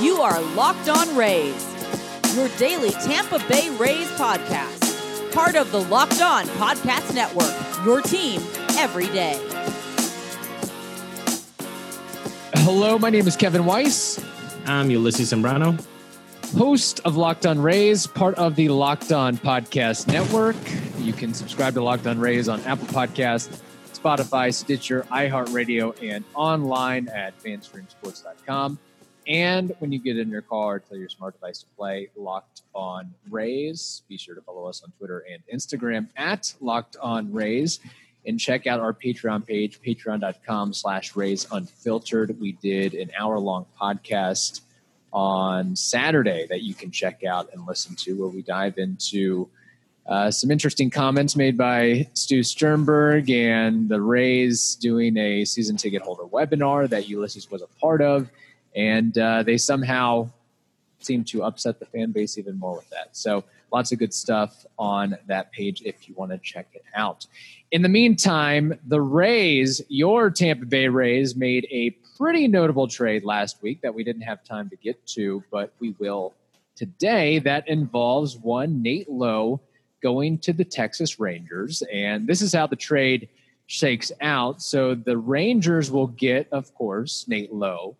You are Locked On Rays, your daily Tampa Bay Rays podcast. Part of the Locked On Podcast Network, your team every day. Hello, my name is Kevin Weiss, I'm Ulysses Sembrano. host of Locked On Rays, part of the Locked On Podcast Network. You can subscribe to Locked On Rays on Apple Podcast, Spotify, Stitcher, iHeartRadio, and online at fanstreamsports.com. And when you get in your car, tell your smart device to play Locked On Rays. Be sure to follow us on Twitter and Instagram at Locked On Rays. And check out our Patreon page, patreon.com slash Rays Unfiltered. We did an hour long podcast on Saturday that you can check out and listen to, where we dive into uh, some interesting comments made by Stu Sternberg and the Rays doing a season ticket holder webinar that Ulysses was a part of. And uh, they somehow seem to upset the fan base even more with that. So lots of good stuff on that page if you want to check it out. In the meantime, the Rays, your Tampa Bay Rays, made a pretty notable trade last week that we didn't have time to get to, but we will today. That involves one Nate Lowe going to the Texas Rangers. And this is how the trade shakes out. So the Rangers will get, of course, Nate Lowe,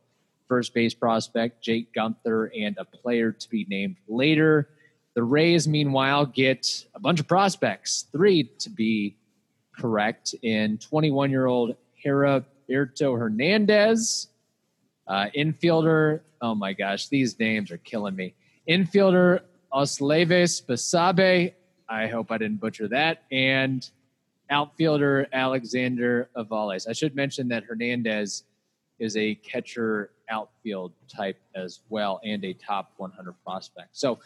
first base prospect, Jake Guenther, and a player to be named later. The Rays, meanwhile, get a bunch of prospects, three to be correct, in 21 year old Heriberto Hernandez, uh, infielder. Oh my gosh, these names are killing me. Infielder Osleivis Basabe. I hope I didn't butcher that. And outfielder Alexander Ovalles. I should mention that Hernandez is a catcher outfield type as well and a top 100 prospect. So,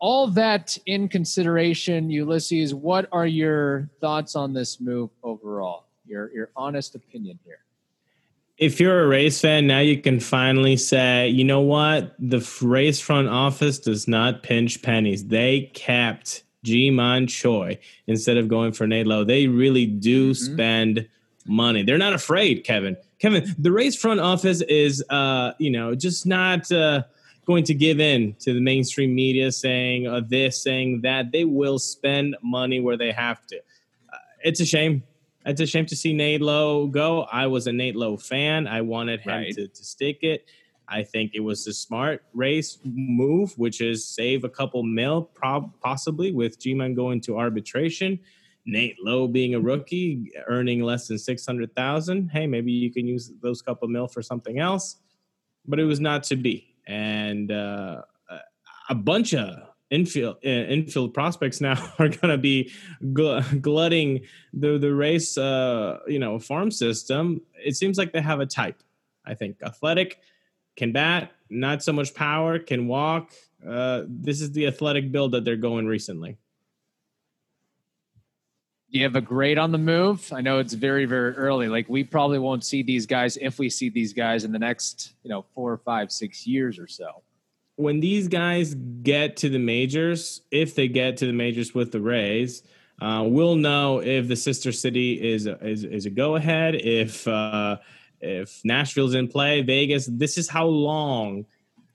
all that in consideration, Ulysses, what are your thoughts on this move overall? Your your honest opinion here. If you're a Rays fan, now you can finally say, you know what? The Rays front office does not pinch pennies. They kept Ji-Man Choi instead of going for Nate Lowe. They really do Mhm. spend money. They're not afraid, Kevin. Kevin, the Rays front office is, uh, you know, just not uh, going to give in to the mainstream media saying uh, this, saying that. They will spend money where they have to. Uh, it's a shame. It's a shame to see Nate Lowe go. I was a Nate Lowe fan. I wanted him Right. to, to stick it. I think it was a smart race move, which is save a couple mil, prob- possibly with Ji-Man going to arbitration. Nate Lowe being a rookie, earning less than six hundred thousand. Hey, maybe you can use those couple mil for something else. But it was not to be, and uh, a- bunch of infield uh, infield prospects now are going to be gl- glutting the the race, uh, you know, farm system. It seems like they have a type. I think athletic, can bat, not so much power, can walk. Uh, this is the athletic build that they're going recently. Do you have a grade on the move? I know it's very, very early. Like we probably won't see these guys if we see these guys in the next, you know, four, five, six years or so. When these guys get to the majors, if they get to the majors with the Rays, uh, we'll know if the sister city is a, is, is a go ahead. If uh, if Nashville's in play, Vegas. This is how long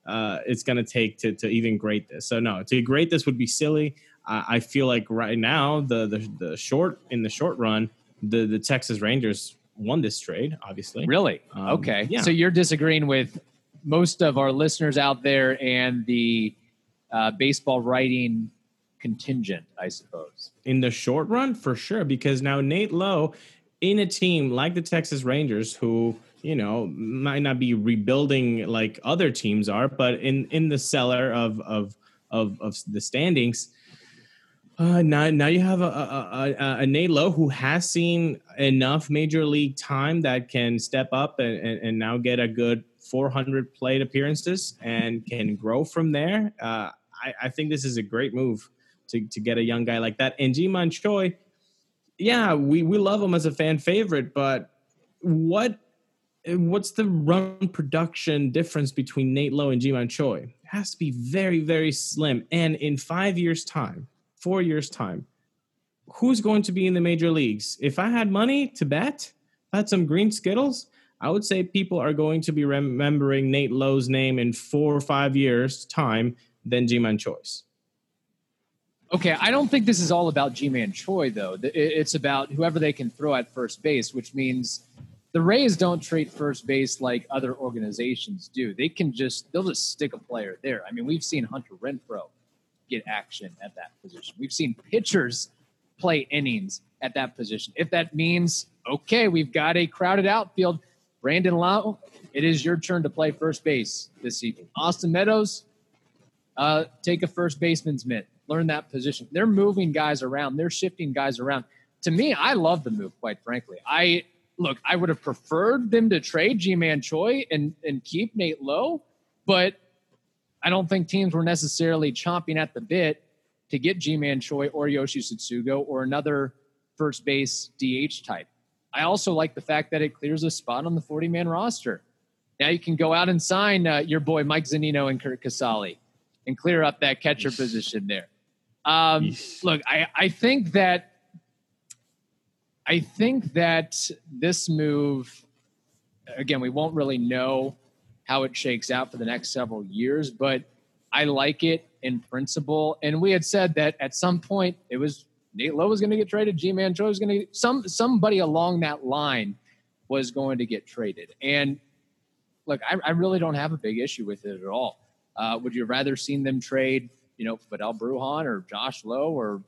uh, it's going to take to to even grade this. So no, to grade this would be silly. I, I feel like right now the, the the short in the short run, the the Texas Rangers won this trade. Obviously, Really? Um, okay. yeah. So you're disagreeing with most of our listeners out there and the uh, baseball writing contingent, I suppose. in the short run for sure because now Nate Lowe in a team like the Texas Rangers who you know might not be rebuilding like other teams are but in in the cellar of of of, of the standings uh, now, now you have a, a, a, a Nate Lowe who has seen enough major league time that can step up and, and, and now get a good 400 plate appearances and can grow from there. Uh, I, I think this is a great move to, to get a young guy like that. And Ji-Man Choi, yeah, we, we love him as a fan favorite, but what what's the run production difference between Nate Lowe and Ji-Man Choi? It has to be very, very slim. And in five years' time, four years' time, who's going to be in the major leagues? If I had money to bet, I had some green skittles, I would say people are going to be remembering Nate Lowe's name in four or five years' time than Ji-Man Choi's. Okay, I don't think this is all about Ji-Man Choi though. It's about whoever they can throw at first base, which means the Rays don't treat first base like other organizations do. They can just they'll just stick a player there. I mean, we've seen Hunter Renfroe get action at that position. We've seen pitchers play innings at that position. If that means okay, we've got a crowded outfield, Brandon Lowe, it is your turn to play first base this evening. Austin Meadows, uh, take a first baseman's mitt learn that position. They're moving guys around, they're shifting guys around. To me, I love the move, quite frankly. I look, I would have preferred them to trade Ji-Man Choi and, and keep Nate Lowe, but I don't think teams were necessarily chomping at the bit to get Ji-Man Choi or Yoshi Tsutsugo or another first base DH type. I also like the fact that it clears a spot on the 40 man roster. Now you can go out and sign uh, your boy Mike Zunino and Curt Casali and clear up that catcher position there. Um, look, I, I think that I think that this move, again, we won't really know how it shakes out for the next several years, but I like it in principle. And we had said that at some point it was Nate Lowe was going to get traded, Ji-Man Choi was going to some somebody along that line was going to get traded. And look, I, I really don't have a big issue with it at all. Uh, would you rather seen them trade you know, Vidal Brujan or Josh Lowe or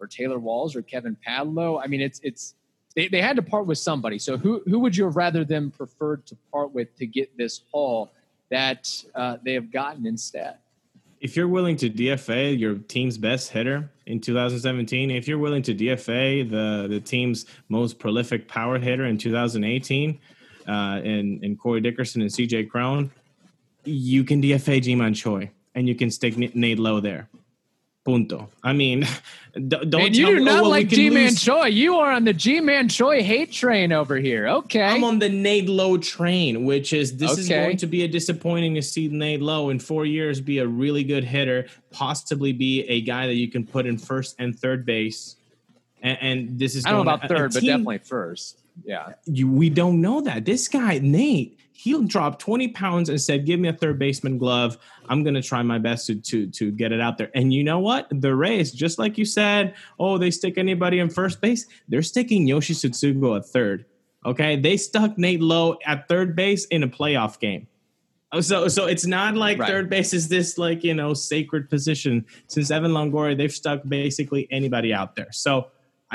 or Taylor Walls or Kevin Padlo. I mean, it's it's they, they had to part with somebody. So who who would you have rather them preferred to part with to get this haul that uh, they have gotten instead? If you're willing to DFA your team's best hitter in 2017, if you're willing to DFA the the team's most prolific power hitter in 2018, uh, in in Corey Dickerson and CJ Cron, you can DFA Ji-Man Choi and you can stick Nate Lowe there. Punto. I mean, don't. You do oh, not oh, well, like Ji-Man Choi. You are on the Ji-Man Choi hate train over here. Okay, I'm on the Nate Lowe train, which is this okay. is going to be a disappointing to see Nate Lowe in four years be a really good hitter, possibly be a guy that you can put in first and third base. And, and this is I don't know about third, but definitely first. Yeah, you, we don't know that this guy Nate he dropped 20 pounds and said, Give me a third baseman glove. I'm going to try my best to, to, to get it out there. And you know what? The Rays, just like you said, oh, they stick anybody in first base. They're sticking Yoshi Tsutsugo at third. Okay. They stuck Nate Lowe at third base in a playoff game. Oh, so, so it's not like right. third base is this like you know sacred position. Since Evan Longoria, they've stuck basically anybody out there. So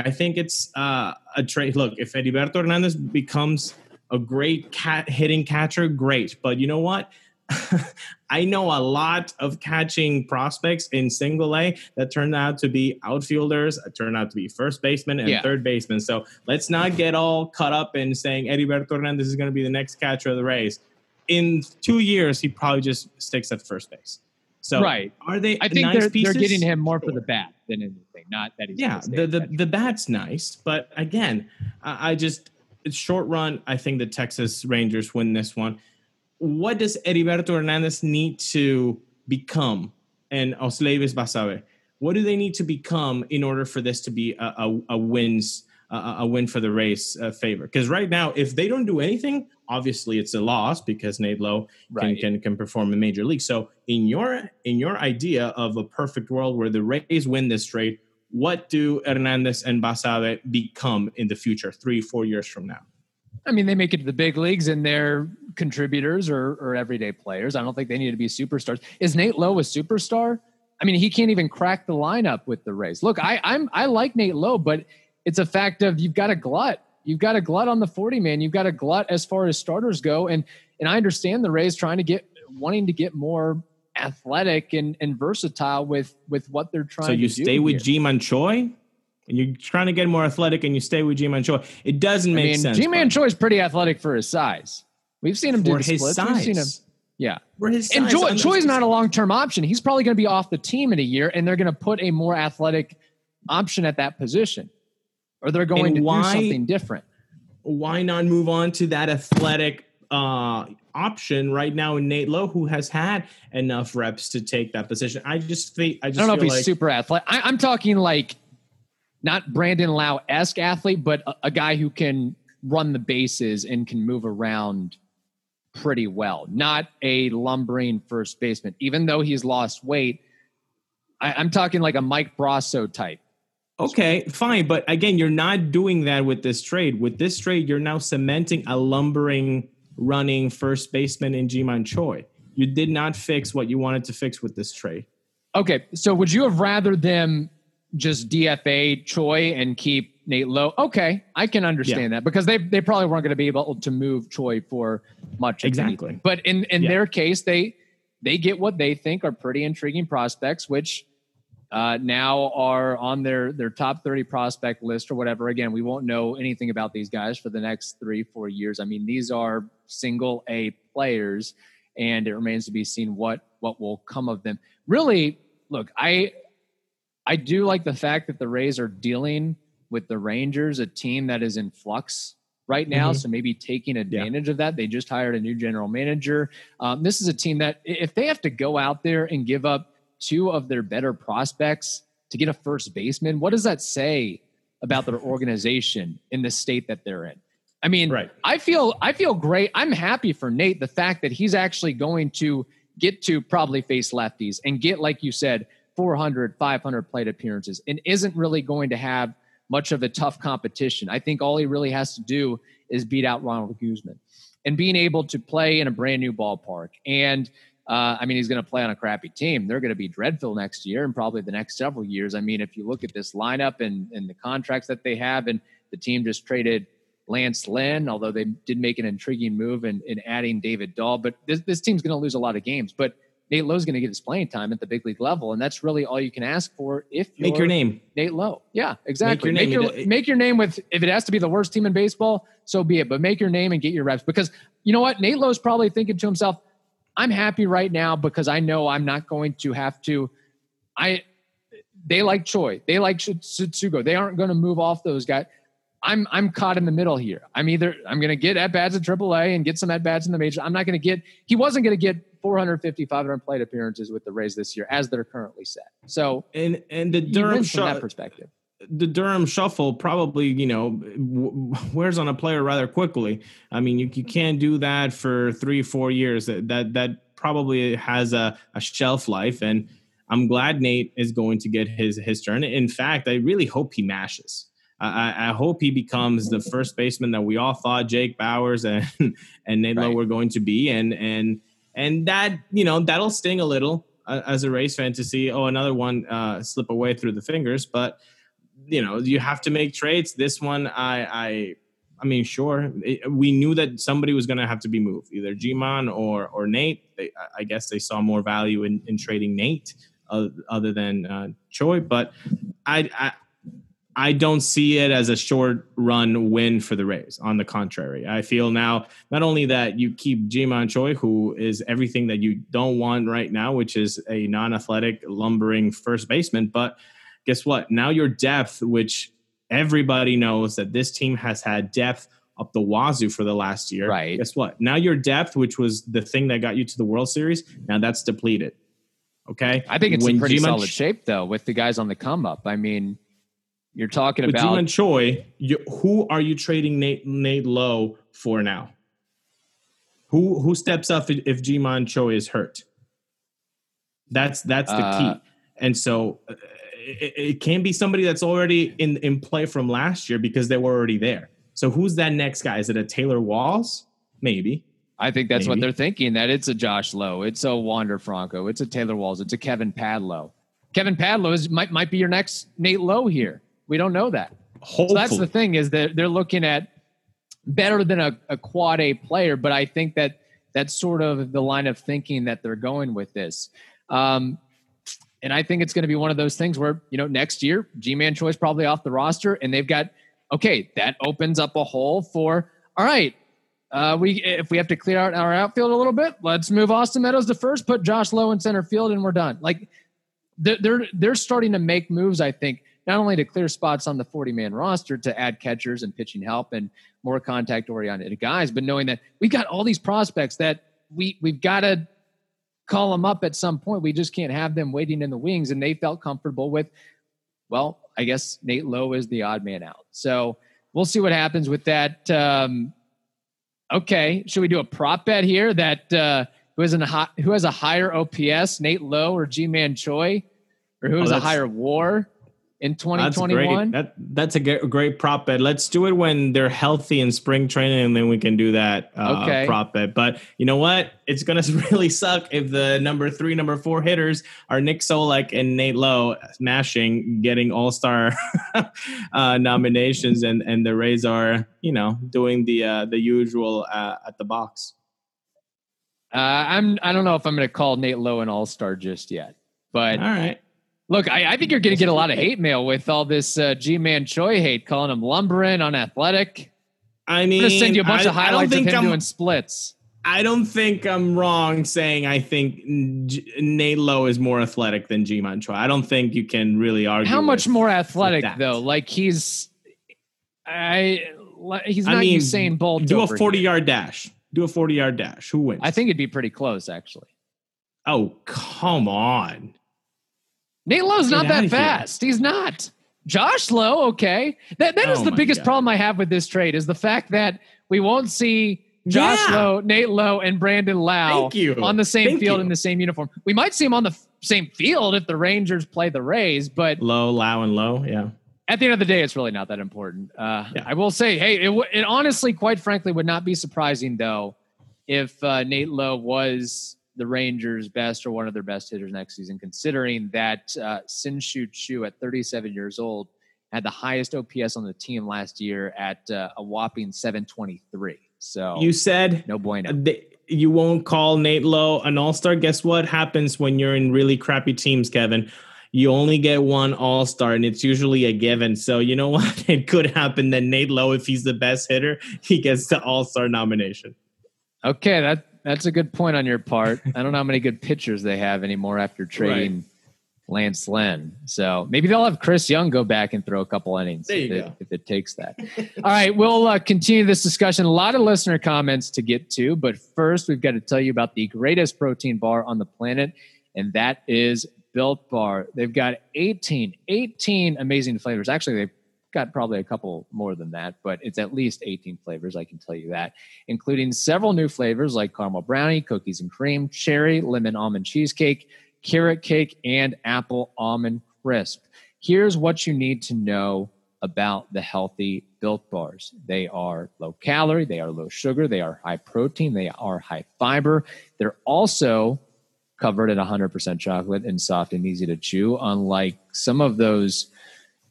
I think it's uh, a trade. Look, if Heriberto Hernandez becomes a great cat hitting catcher, great. But you know what? I know a lot of catching prospects in single A that turned out to be outfielders, turned out to be first baseman and yeah. third baseman. So let's not get all caught up in saying Heriberto Hernandez is going to be the next catcher of the Rays. In two years, he probably just sticks at first base. So right, are they? I think nice they're, they're getting him more for the bat than anything. Not that he's yeah. The the, the bat's nice, but again, I, I just it's short run, I think the Texas Rangers win this one. What does Heriberto Hernandez need to become and Osleivis Basabe? What do they need to become in order for this to be a, a, a wins uh, a win for the race uh, favor? Because right now, if they don't do anything, obviously it's a loss because Nate Lowe right. can, can, can perform in major league. So in your in your idea of a perfect world where the Rays win this trade, what do Hernandez and Basabe become in the future, three, four years from now? I mean, they make it to the big leagues and they're contributors or, or everyday players. I don't think they need to be superstars. Is Nate Lowe a superstar? I mean, he can't even crack the lineup with the Rays. Look, I, I'm I like Nate Lowe, but it's a fact of you've got a glut. You've got a glut on the 40 man. You've got a glut as far as starters go. And and I understand the Rays trying to get wanting to get more athletic and, and versatile with with what they're trying. So you stay with Ji-Man Choi, and you're trying to get more athletic, and you stay with Ji-Man Choi. It doesn't make I mean, sense. Ji-Man Choi is pretty athletic for his size. We've seen him do his splits. Size. We've seen him. Yeah. and Choi, Choi's not a long term option. He's probably going to be off the team in a year, and they're going to put a more athletic option at that position, or they're going and to why, do something different. Why not move on to that athletic uh, option right now in Nate Lowe, who has had enough reps to take that position. I just think I just I don't know if he's like, super athletic. I, am talking like not Brandon Lowe esque athlete, but a, a guy who can run the bases and can move around pretty well. Not a lumbering first baseman, even though he's lost weight. I, am talking like a Mike Brosseau type. Okay, fine, but again, you're not doing that with this trade. With this trade, you're now cementing a lumbering, running first baseman in Ji-Man Choi. You did not fix what you wanted to fix with this trade. Okay, so would you have rather them just DFA Choi and keep Nate Lowe. Okay, I can understand yeah. that because they they probably weren't going to be able to move Choi for much. Exactly. But in in yeah. their case, they they get what they think are pretty intriguing prospects, which uh, now are on their their top 30 prospect list or whatever. Again, we won't know anything about these guys for the next three four years. I mean, these are single A players, and it remains to be seen what what will come of them. Really, look, I I do like the fact that the Rays are dealing with the Rangers, a team that is in flux right now. Mm-hmm. So maybe taking advantage yeah. of that. They just hired a new general manager. Um, this is a team that if they have to go out there and give up two of their better prospects to get a first baseman, what does that say about their organization in the state that they're in? I mean, right. I feel I feel great. I'm happy for Nate the fact that he's actually going to get to probably face lefties and get like you said 400 500 plate appearances and isn't really going to have much of a tough competition. I think all he really has to do is beat out Ronald Guzman and being able to play in a brand new ballpark. And uh, I mean, he's going to play on a crappy team. They're going to be dreadful next year and probably the next several years. I mean, if you look at this lineup and, and the contracts that they have, and the team just traded Lance Lynn, although they did make an intriguing move in, in adding David Dahl, but this, this team's going to lose a lot of games. But Nate Lowe's going to get his playing time at the big league level, and that's really all you can ask for. If make your name Nate Lowe, yeah, exactly. Make your, make your, make your name with if it has to be the worst team in baseball, so be it. But make your name and get your reps because you know what, Nate Lowe's probably thinking to himself, "I'm happy right now because I know I'm not going to have to." I they like Choi, they like Tsutsugo, they aren't going to move off those guys. I'm I'm caught in the middle here. I'm either I'm going to get at bats at AAA and get some at bats in the major. I'm not going to get. He wasn't going to get 450, 500 plate appearances with the Rays this year as they're currently set. So and and the Durham from that perspective. The Durham shuffle probably, you know, wears on a player rather quickly. I mean, you, you can't do that for three, four years. That that, that probably has a, a shelf life. And I'm glad Nate is going to get his his turn. In fact, I really hope he mashes. I, I, hope he becomes the first baseman that we all thought Jake Bauers and and Nate right. Lowe were going to be, and and and that you know that'll sting a little uh, as a race fan to see oh another one uh, slip away through the fingers, but you know you have to make trades. This one, I I I mean, sure, it, we knew that somebody was going to have to be moved, either Ji-Man or or Nate. They, I guess they saw more value in, in trading Nate uh, other than uh, Choi, but I, I I don't see it as a short run win for the Rays. On the contrary, I feel now not only that you keep Ji-Man Choi, who is everything that you don't want right now, which is a non athletic, lumbering first baseman, but guess what? Now your depth, which everybody knows that this team has had depth up the wazoo for the last year. Right. Guess what? Now your depth, which was the thing that got you to the World Series, now that's depleted. Okay. I think it's when in pretty Ji-Man solid shape though, with the guys on the come up. I mean, you're talking With about Ji-Man Choi. You, who are you trading Nate Nate Lowe for now? Who who steps up if Ji-Man Choi is hurt? That's that's the uh, key. And so uh, it, it can be somebody that's already in in play from last year because they were already there. So who's that next guy? Is it a Taylor Walls? Maybe. I think that's Maybe. what they're thinking. That it's a Josh Lowe, it's a Wander Franco, it's a Taylor Walls, it's a Kevin Padlo. Kevin Padlo is might might be your next Nate Lowe here. We don't know that. Hopefully. So that's the thing is that they're looking at better than a, a quad A player, but I think that that's sort of the line of thinking that they're going with this. Um, and I think it's going to be one of those things where, you know, next year, Ji-Man Choi's probably off the roster and they've got, okay, that opens up a hole for, all right, uh, we if we have to clear out our outfield a little bit, let's move Austin Meadows to first, put Josh Lowe in center field, and we're done. Like they're they're, they're starting to make moves. I think not only to clear spots on the 40 man roster to add catchers and pitching help and more contact oriented guys, but knowing that we've got all these prospects that we, we've got to call them up at some point. We just can't have them waiting in the wings. And they felt comfortable with well, I guess Nate Lowe is the odd man out. So we'll see what happens with that. Um, okay, should we do a prop bet here that uh, who has, an, who has a higher OPS, Nate Lowe or Ji-Man Choi, or who has oh, a higher WAR? In 2021? That's, that, that's a great prop bet. Let's do it when they're healthy in spring training, and then we can do that uh, okay. prop bet. But you know what? It's going to really suck if the number three, number four hitters are Nick Solak and Nate Lowe smashing, getting all star uh, nominations, and, and the Rays are, you know, doing the uh, the usual uh, at the box. Uh, I'm. I don't know if I'm going to call Nate Lowe an all star just yet, but all right. Look, I, I think you're going to get a lot of hate mail with all this uh, Ji-Man Choi hate, calling him lumbering, unathletic. I mean, I'm going to send you a bunch I, of highlights of him I'm, doing splits. I don't think I'm wrong saying I think J- Nate Lowe is more athletic than Ji-Man Choi. I don't think you can really argue. How much with, more athletic though? Like he's, I, he's not I mean, Usain Bolt. Do a 40 here. yard dash. Do a 40 yard dash. Who wins? I think it'd be pretty close, actually. Oh come on! Nate Lowe's not that fast. He's not. Josh Lowe, okay. That that is oh the biggest God. problem I have with this trade is the fact that we won't see Josh yeah. Lowe, Nate Lowe, and Brandon Lowe on the same Thank field you. in the same uniform. We might see them on the f- same field if the Rangers play the Rays, but Lowe, Lowe, and Lowe, yeah. At the end of the day, it's really not that important. Uh, yeah. I will say, hey, it, w- it honestly, quite frankly, would not be surprising though if uh, Nate Lowe was the Rangers' best or one of their best hitters next season, considering that uh, Shin-Soo Choo at 37 years old had the highest OPS on the team last year at uh, a whopping 723. So you said no bueno. you won't call Nate Lowe an all star. Guess what happens when you're in really crappy teams, Kevin? You only get one all star, and it's usually a given. So you know what? It could happen that Nate Lowe, if he's the best hitter, he gets the all star nomination. Okay, that that's a good point on your part. I don't know how many good pitchers they have anymore after trading right. Lance Lynn. So maybe they'll have Chris Young go back and throw a couple innings if it, if, it, takes that. All right, we'll uh, continue this discussion. A lot of listener comments to get to, but first we've got to tell you about the greatest protein bar on the planet, and that is Built Bar. They've got 18, 18 amazing flavors. Actually, they've got probably a couple more than that, but it's at least 18 flavors, I can tell you that, including several new flavors like caramel brownie, cookies and cream, cherry, lemon almond cheesecake, carrot cake, and apple almond crisp. Here's what you need to know about the healthy built bars. They are low calorie, they are low sugar, they are high protein, they are high fiber. They're also covered in 100% chocolate and soft and easy to chew, unlike some of those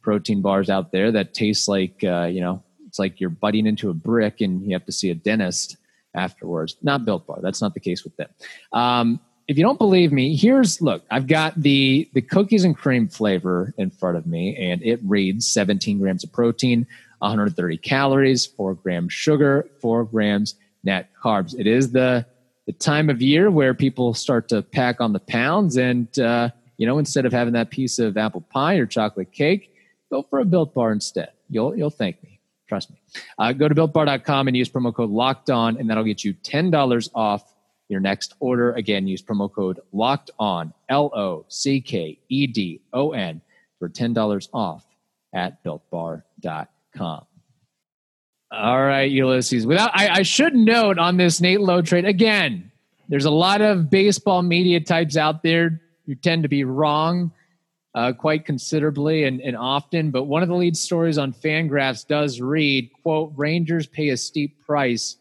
protein bars out there that taste like uh, you know it's like you're butting into a brick and you have to see a dentist afterwards. Not Built Bar. That's not the case with them. Um, if you don't believe me, here's look. I've got the the cookies and cream flavor in front of me, and it reads 17 grams of protein, 130 calories, four grams sugar, four grams net carbs. It is the the time of year where people start to pack on the pounds, and uh, you know instead of having that piece of apple pie or chocolate cake, go for a built bar instead. You'll you'll thank me. Trust me. Uh, go to builtbar.com and use promo code locked on, and that'll get you $10 off your next order. Again, use promo code locked on, L O C K E D O N, for $10 off at builtbar.com. All right, Ulysses. Without, I, I should note on this Nate Lowe trade again. There's a lot of baseball media types out there who tend to be wrong uh, quite considerably and, and often. But one of the lead stories on Fangraphs does read, quote, Rangers pay a steep price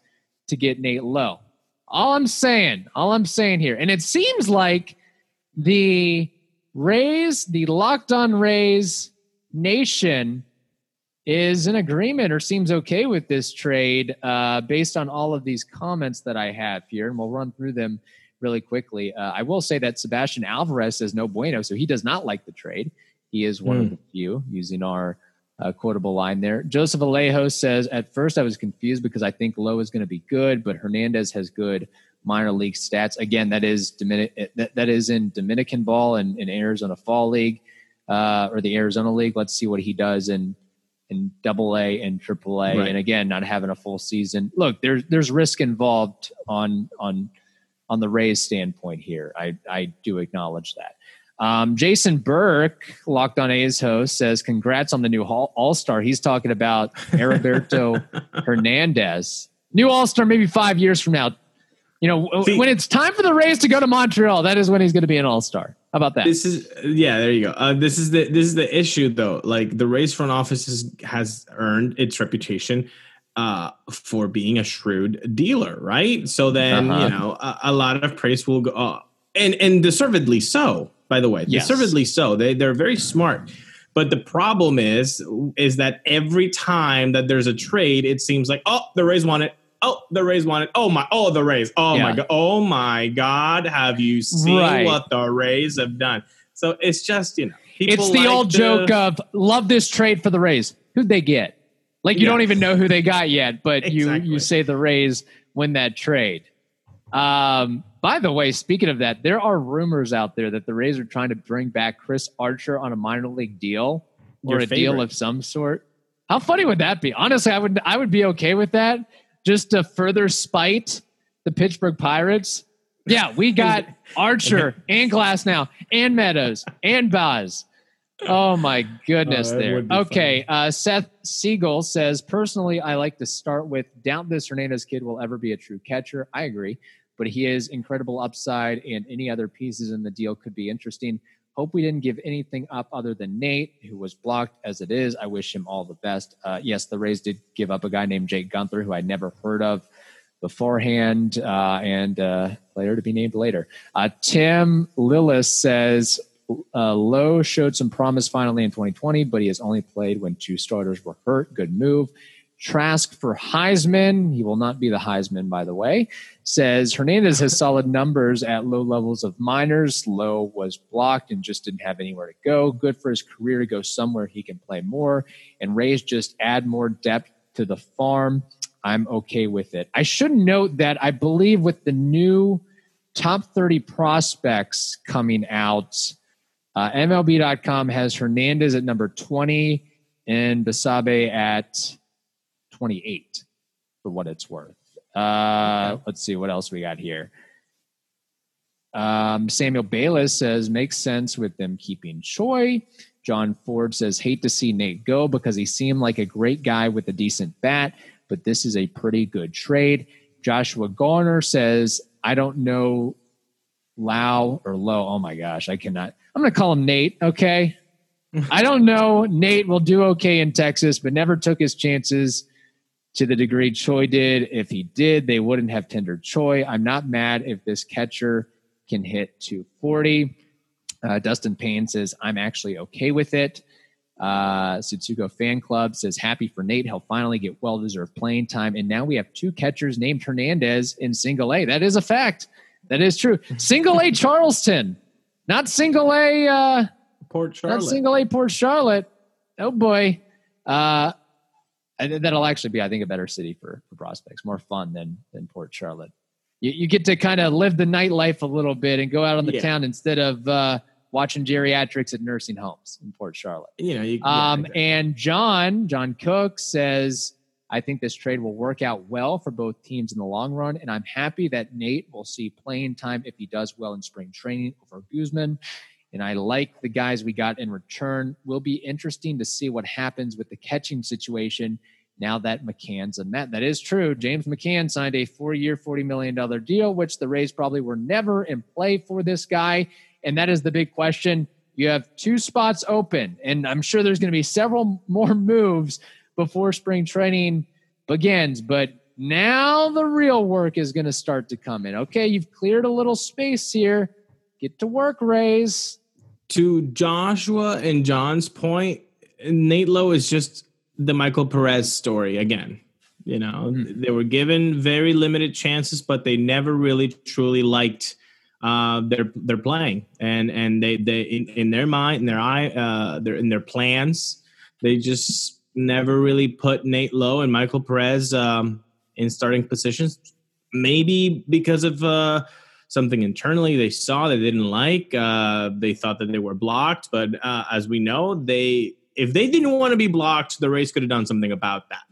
to get Nate Lowe. All I'm saying, all I'm saying here, and it seems like the Rays, the locked on Rays nation is in agreement or seems okay with this trade uh, based on all of these comments that I have here. And we'll run through them really quickly. Uh, I will say that Sebastian Alvarez says no bueno, so he does not like the trade. He is one mm. of hmm. the few using our uh, quotable line there. Joseph Alejo says, At first I was confused because I think Lowe is going to be good, but Hernandez has good minor league stats. Again, that is Dominic- that, that is in Dominican ball and in Arizona Fall League uh, or the Arizona League. Let's see what he does in in double A and triple A. Right. And again, not having a full season. Look, there's there's risk involved on on on the Rays standpoint here. I, I do acknowledge that. Um, Jason Burke, Locked On A's host, says, Congrats on the new All Star. He's talking about Heriberto Hernandez. New All Star, maybe five years from now. You know, See, when it's time for the Rays to go to Montreal, that is when he's going to be an All Star. How about that? This is yeah. There you go. Uh, this is the this is the issue though. Like the Rays front office has, has earned its reputation uh, for being a shrewd dealer, right? So then uh-huh. you know a, a, lot of praise will go, uh, and and deservedly so. By the way, yes. deservedly so. They they're very smart. But the problem is is that every time that there's a trade, it seems like oh the Rays want it. Oh, the Rays want it. Oh my! Oh, the Rays. Oh yeah. my god! Oh my God! Have you seen right. what the Rays have done? So it's just you know, it's the like old to, joke of love this trade for the Rays. Who'd they get? Like you yes. don't even know who they got yet, but exactly. you you say the Rays win that trade. Um, by the way, speaking of that, there are rumors out there that the Rays are trying to bring back Chris Archer on a minor league deal or Your a favorite. deal of some sort. How funny would that be? Honestly, I would I would be okay with that just to further spite the Pittsburgh Pirates. Yeah, we got Archer and Glasnow and Meadows and Baz Oh my goodness! Oh, there. Okay. Uh, Seth Siegel says, personally, I like to start with doubt this Hernandez kid will ever be a true catcher. I agree, but he is incredible upside, and any other pieces in the deal could be interesting. Hope we didn't give anything up other than Nate, who was blocked as it is. I wish him all the best. Uh, yes, the Rays did give up a guy named Jake Guenther who I'd never heard of beforehand, uh, and uh, player to be named later. Uh, Tim Lillis says, uh, Lowe showed some promise finally in 2020, but he has only played when two starters were hurt. Good move. Trask for Heisman. He will not be the Heisman, by the way. Says Hernandez has solid numbers at low levels of minors. Lowe was blocked and just didn't have anywhere to go. Good for his career to go somewhere he can play more. And Rays just add more depth to the farm. I'm okay with it. I should note that I believe with the new top 30 prospects coming out, uh, MLB.com has Hernandez at number 20 and Basabe at 28 for what it's worth. Uh, let's see what else we got here. Um, Samuel Bayless says makes sense with them keeping Choi. John Ford says hate to see Nate go because he seemed like a great guy with a decent bat, but this is a pretty good trade. Joshua Garner says I don't know Lau or Low. Oh my gosh, I cannot. I'm going to call him Nate. Okay. I don't know. Nate will do okay in Texas, but never took his chances to the degree Choi did. If he did, they wouldn't have tendered Choi. I'm not mad if this catcher can hit 240. Uh, Dustin Payne says, I'm actually okay with it. Uh, Tsutsugo Fan Club says, happy for Nate. He'll finally get well deserved playing time. And now we have two catchers named Hernandez in single A. That is a fact. That is true. Single A Charleston. Not single A uh, Port Charlotte. Not single A Port Charlotte. Oh boy. Uh, that'll actually be, I think, a better city for, for prospects. More fun than than Port Charlotte. You, you get to kind of live the nightlife a little bit and go out on the yeah. town instead of uh, watching geriatrics at nursing homes in Port Charlotte. You know, you, um, exactly. and John John Cook says I think this trade will work out well for both teams in the long run, and I'm happy that Nate will see playing time if he does well in spring training over Guzman. And I like the guys we got in return. Will be interesting to see what happens with the catching situation now that McCann's a Met. That is true. James McCann signed a four-year, $40 million deal, which the Rays probably were never in play for this guy. And that is the big question. You have two spots open, and I'm sure there's going to be several more moves before spring training begins. But now the real work is going to start to come in. Okay, you've cleared a little space here. Get to work, Rays. To Joshua and John's point, Nate Lowe is just the Michael Perez story again. You know, mm-hmm. they were given very limited chances, but they never really truly liked uh, their their playing, and and they they in, in their mind, in their eye, uh, their in their plans, they just never really put Nate Lowe and Michael Perez um, in starting positions. Maybe because of uh, something internally they saw they didn't like. Uh, they thought that they were blocked, but uh, as we know, they if they didn't want to be blocked, the race could have done something about that.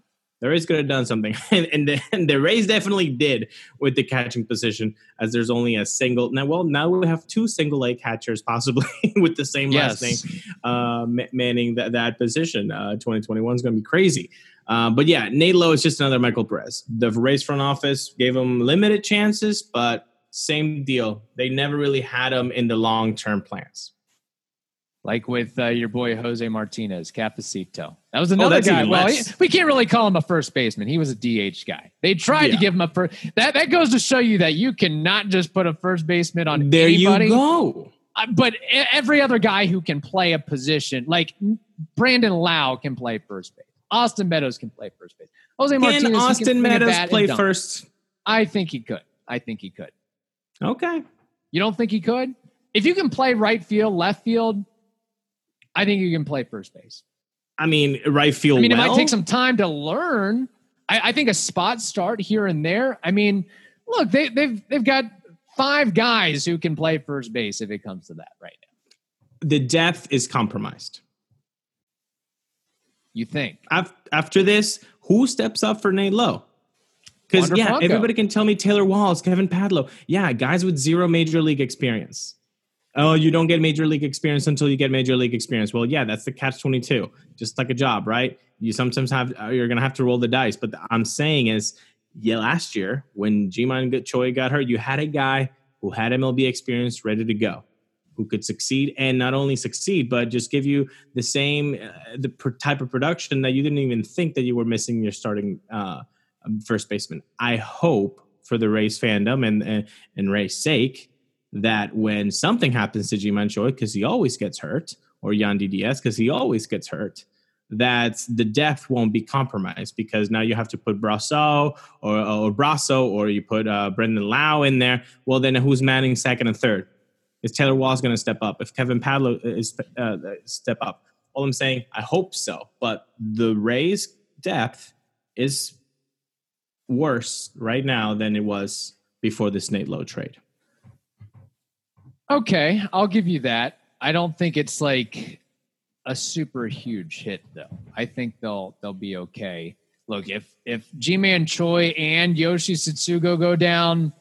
The Rays could have done something, and, and, the, and the Rays definitely did with the catching position, as there's only a single. Now, well, now we have two single A catchers possibly with the same Yes. last name uh, manning that, that position. Uh, 2021 is going to be crazy. Uh, but yeah, Nate Lowe is just another Michael Perez. The Rays front office gave him limited chances, but same deal. They never really had him in the long term plans. Like with uh, your boy Jose Martinez, Cafecito. That was another Oh, guy. Well, he- we can't really call him a first baseman. He was a DH guy. They tried to give him a first. That that goes to show you that you cannot just put a first baseman on There anybody. you go. Uh, but every other guy who can play a position, like Brandon Lau, can play first base. Austin Meadows can play first base. Jose Martinez Can he Austin a Meadows play first? I think he could. I think he could. Okay. You don't think he could? If you can play right field, left field, I think you can play first base. I mean, right field. I mean, it might take some time to learn. I, I think a spot start here and there. I mean, look, they, they've they've got five guys who can play first base if it comes to that right now. The depth is compromised. You think? Af- After this, who steps up for Nate Lowe? Because yeah, Franco. everybody can tell me Taylor Walls, Kevin Padlo. Yeah, guys with zero major league experience. Oh, you don't get major league experience until you get major league experience. Well, yeah, that's the catch twenty two. Just like a job, right? You sometimes have uh, you're gonna have to roll the dice. But I'm saying is, yeah, last year when Ji-Man Choi got hurt, you had a guy who had MLB experience ready to go, who could succeed and not only succeed, but just give you the same uh, the pr- type of production that you didn't even think that you were missing your starting uh, first baseman. I hope for the Rays fandom and and, and Ray's sake that when something happens to Ji-Man Choi, because he always gets hurt, or Yandy Diaz, because he always gets hurt, that the depth won't be compromised because now you have to put Brosseau or, or Brosseau or you put uh, Brendan Lau in there. Well, then who's manning second and third? Is Taylor Walls going to step up? If Kevin Padlo is uh, step up? All I'm saying, I hope so. But the Rays' depth is worse right now than it was before this Nate Lowe trade. Okay, I'll give you that. I don't think it's like a super huge hit though. I think they'll they'll be okay. Look, if if Ji-Man Choi and Yoshi Tsutsugo go down,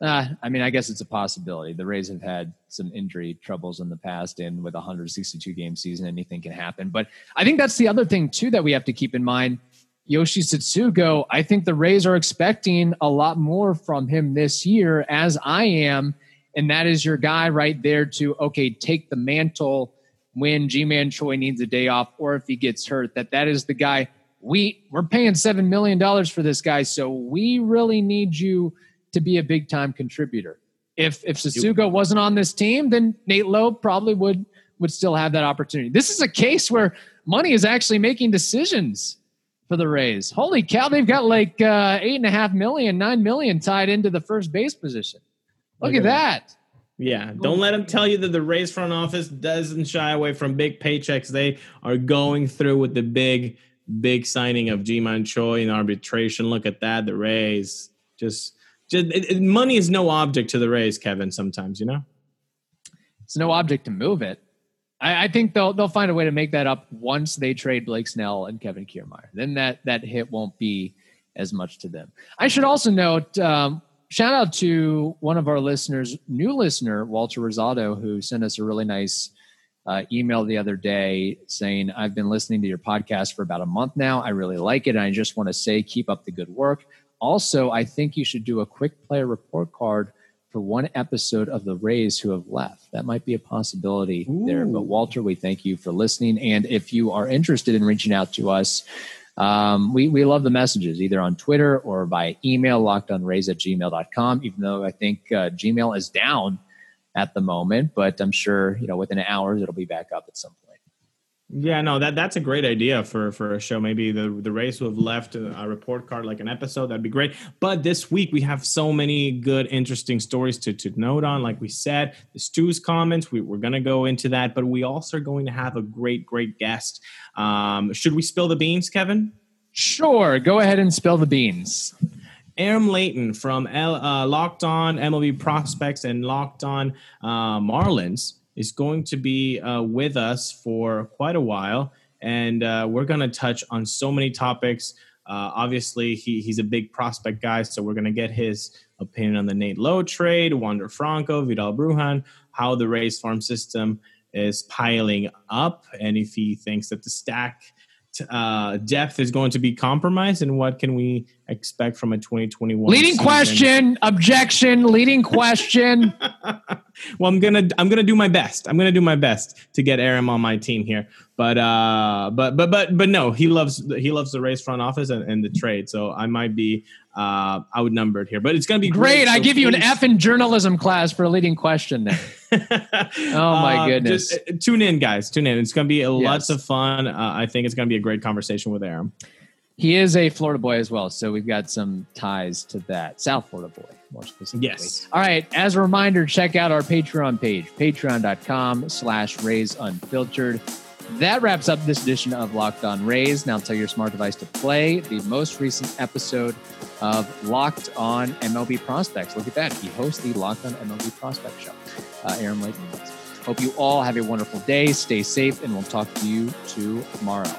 uh, I mean, I guess it's a possibility. The Rays have had some injury troubles in the past, and with a 162 game season, anything can happen. But I think that's the other thing too that we have to keep in mind. Yoshi Tsutsugo, I think the Rays are expecting a lot more from him this year, as I am. And that is your guy right there to, okay, take the mantle when Ji-Man Choi needs a day off or if he gets hurt, that that is the guy. We we're paying seven million dollars for this guy, so we really need you to be a big time contributor. If if Tsutsugo wasn't on this team, then Nate Lowe probably would would still have that opportunity. This is a case where money is actually making decisions for the Rays. Holy cow, they've got like uh, eight and a half million, nine million tied into the first base position. Look, at at that. Yeah, don't let them tell you that the Rays front office doesn't shy away from big paychecks. They are going through with the big, big signing of Ji-Man Choi in arbitration. Look at that. The Rays just, just it, it- money is no object to the Rays, Kevin. Sometimes, you know. It's no object to move it. I, I think they'll they'll find a way to make that up once they trade Blake Snell and Kevin Kiermaier. Then that that hit won't be as much to them. I should also note. Um, shout out to one of our listeners, new listener Walter Rosado, who sent us a really nice uh, email the other day saying, "I've been listening to your podcast for about a month now. I really like it, and I just want to say, keep up the good work. Also, I think you should do a quick player report card." For one episode of the Rays who have left. That might be a possibility there. But Walter, we thank you for listening. And if you are interested in reaching out to us, um, we, we love the messages either on Twitter or by email, lockedonrays at gmail.com, even though I think uh, Gmail is down at the moment, but I'm sure, you know, within hours it'll be back up at some point. Yeah, no, that that's a great idea for for a show. Maybe the the Rays who have left a, a report card like an episode that'd be great. But this week we have so many good, interesting stories to to note on. Like we said, the Stu's comments. We, we're gonna go into that, but we also are going to have a great, great guest. Um, should we spill the beans, Kevin? Sure, go ahead and spill the beans. Aram Leighton from L, uh, Locked On MLB Prospects and Locked On uh, Marlins is going to be uh, with us for quite a while, and uh, we're going to touch on so many topics. Uh, obviously, he, he's a big prospect guy, so we're going to get his opinion on the Nate Lowe trade, Wander Franco, Vidal Brujan, how the Rays farm system is piling up, and if he thinks that the stack uh, depth is going to be compromised, and what can we expect from a 2021 leading season? question objection leading question. Well i'm gonna i'm gonna do my best. I'm gonna do my best to get aram on my team here. But uh but but but but no he loves he loves the race front office and, and the trade. So i might be uh outnumbered here but it's gonna be great, great i so give you an f in journalism class for a leading question now oh my goodness. Just, uh, tune in, guys. Tune in. It's going to be a lots of fun. Uh, I think it's going to be a great conversation with Aram. he is a florida boy as well so we've got some ties to that south florida boy more specifically Yes. all right as a reminder check out our patreon page patreon.com slash rays unfiltered that wraps up this edition of Locked On Rays. Now tell your smart device to play the most recent episode of Locked On MLB Prospects. Look at that. He hosts the Locked On MLB Prospect Show. Uh, Aram Leighton. Hope you all have a wonderful day. Stay safe, and we'll talk to you tomorrow.